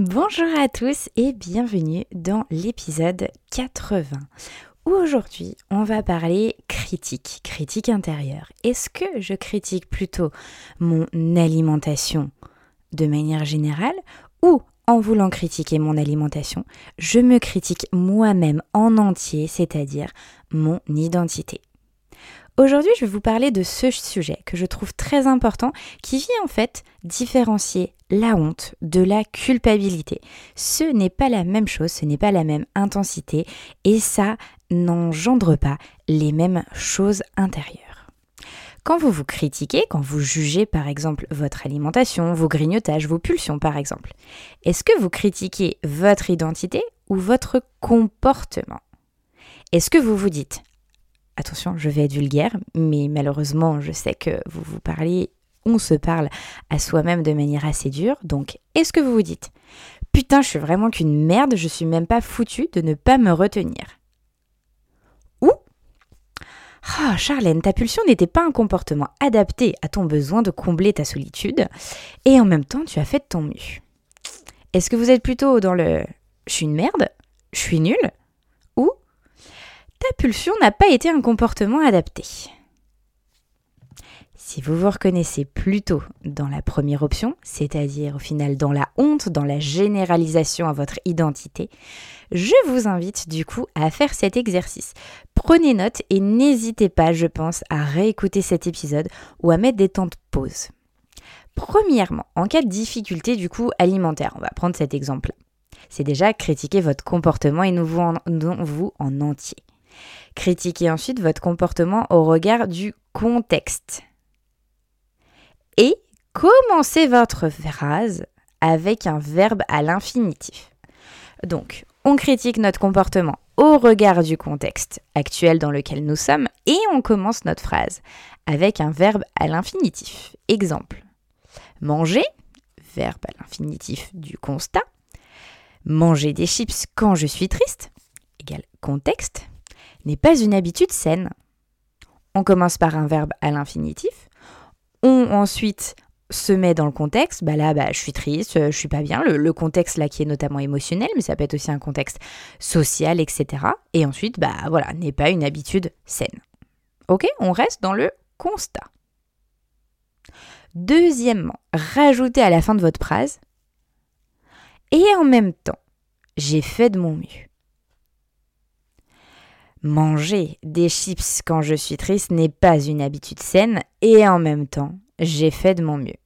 Bonjour à tous et bienvenue dans l'épisode 80 où aujourd'hui on va parler critique, critique intérieure. Est-ce que je critique plutôt mon alimentation de manière générale ou en voulant critiquer mon alimentation, je me critique moi-même en entier, c'est-à-dire mon identité? Aujourd'hui, je vais vous parler de ce sujet que je trouve très important qui vient en fait différencier la honte de la culpabilité. Ce n'est pas la même chose, ce n'est pas la même intensité et ça n'engendre pas les mêmes choses intérieures. Quand vous vous critiquez, quand vous jugez par exemple votre alimentation, vos grignotages, vos pulsions par exemple, est-ce que vous critiquez votre identité ou votre comportement? Est-ce que vous vous dites attention, je vais être vulgaire, mais malheureusement, je sais que vous vous parlez, on se parle à soi-même de manière assez dure. Donc, est-ce que vous vous dites Putain, je suis vraiment qu'une merde, je suis même pas foutu de ne pas me retenir? Ou Ah, Charlène, ta pulsion n'était pas un comportement adapté à ton besoin de combler ta solitude, et en même temps, tu as fait de ton mieux. Est-ce que vous êtes plutôt dans le je suis une merde, je suis nulle ta pulsion n'a pas été un comportement adapté. Si vous vous reconnaissez plutôt dans la première option, c'est-à-dire au final dans la honte, dans la généralisation à votre identité, je vous invite du coup à faire cet exercice. Prenez note et n'hésitez pas, je pense, à réécouter cet épisode ou à mettre des temps de pause. Premièrement, en cas de difficulté du coup alimentaire, on va prendre cet exemple. C'est déjà critiquer votre comportement et nous vous vous en entier. Critiquez ensuite votre comportement au regard du contexte. Et commencez votre phrase avec un verbe à l'infinitif. Donc, on critique notre comportement au regard du contexte actuel dans lequel nous sommes et on commence notre phrase avec un verbe à l'infinitif. Exemple. Manger, verbe à l'infinitif du constat. Manger des chips quand je suis triste, égal contexte n'est pas une habitude saine. On commence par un verbe à l'infinitif. On ensuite se met dans le contexte. Bah là, bah, je suis triste, je suis pas bien. Le, contexte là qui est notamment émotionnel, mais ça peut être aussi un contexte social, etc. Et ensuite, bah voilà, n'est pas une habitude saine. Ok, on reste dans le constat. Deuxièmement, rajoutez à la fin de votre phrase et en même temps, j'ai fait de mon mieux. Manger des chips quand je suis triste n'est pas une habitude saine et en même temps, j'ai fait de mon mieux.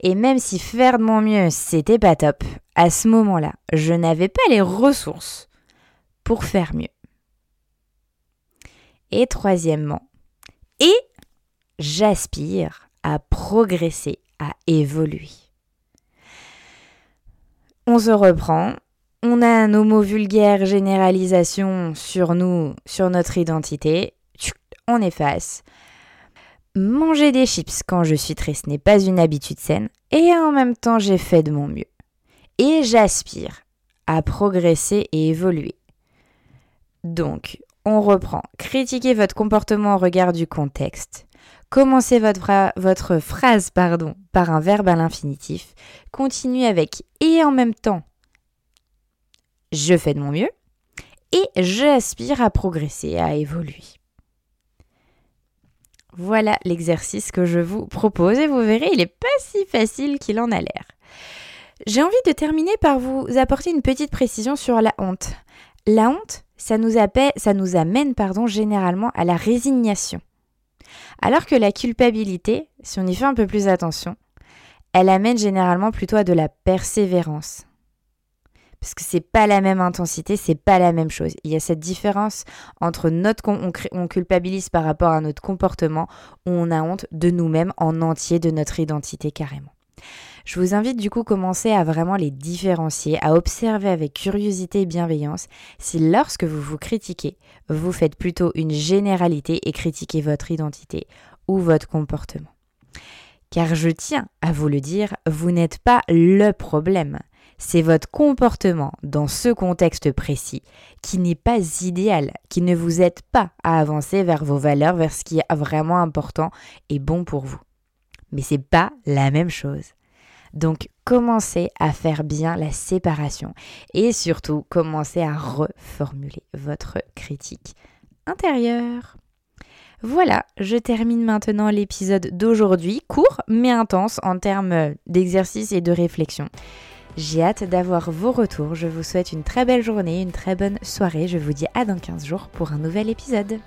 Et même si faire de mon mieux, c'était pas top, à ce moment-là, je n'avais pas les ressources pour faire mieux. Et troisièmement, et j'aspire à progresser, à évoluer. On se reprend, on a nos mots vulgaires, généralisation sur nous, sur notre identité. On efface. Manger des chips quand je suis triste n'est pas une habitude saine et en même temps j'ai fait de mon mieux. Et j'aspire à progresser et évoluer. Donc, on reprend. Critiquez votre comportement au regard du contexte. Commencez votre, votre phrase pardon, par un verbe à l'infinitif. Continuez avec et en même temps je fais de mon mieux et j'aspire à progresser, à évoluer. Voilà l'exercice que je vous propose et vous verrez, il n'est pas si facile qu'il en a l'air. J'ai envie de terminer par vous apporter une petite précision sur la honte. La honte, ça nous, amène généralement à la résignation. Alors que la culpabilité, si on y fait un peu plus attention, elle amène généralement plutôt à de la persévérance parce que c'est pas la même intensité, c'est pas la même chose. Il y a cette différence entre notre on, culpabilise par rapport à notre comportement où on a honte de nous-mêmes en entier, de notre identité carrément. Je vous invite du coup à commencer à vraiment les différencier, à observer avec curiosité et bienveillance si lorsque vous vous critiquez, vous faites plutôt une généralité et critiquez votre identité ou votre comportement. Car je tiens à vous le dire, vous n'êtes pas le problème. C'est votre comportement dans ce contexte précis qui n'est pas idéal, qui ne vous aide pas à avancer vers vos valeurs, vers ce qui est vraiment important et bon pour vous. Mais c'est pas la même chose. Donc commencez à faire bien la séparation et surtout commencez à reformuler votre critique intérieure. Voilà, je termine maintenant l'épisode d'aujourd'hui, court mais intense en termes d'exercice et de réflexion. J'ai hâte d'avoir vos retours. Je vous souhaite une très belle journée, une très bonne soirée. Je vous dis à dans 15 jours pour un nouvel épisode.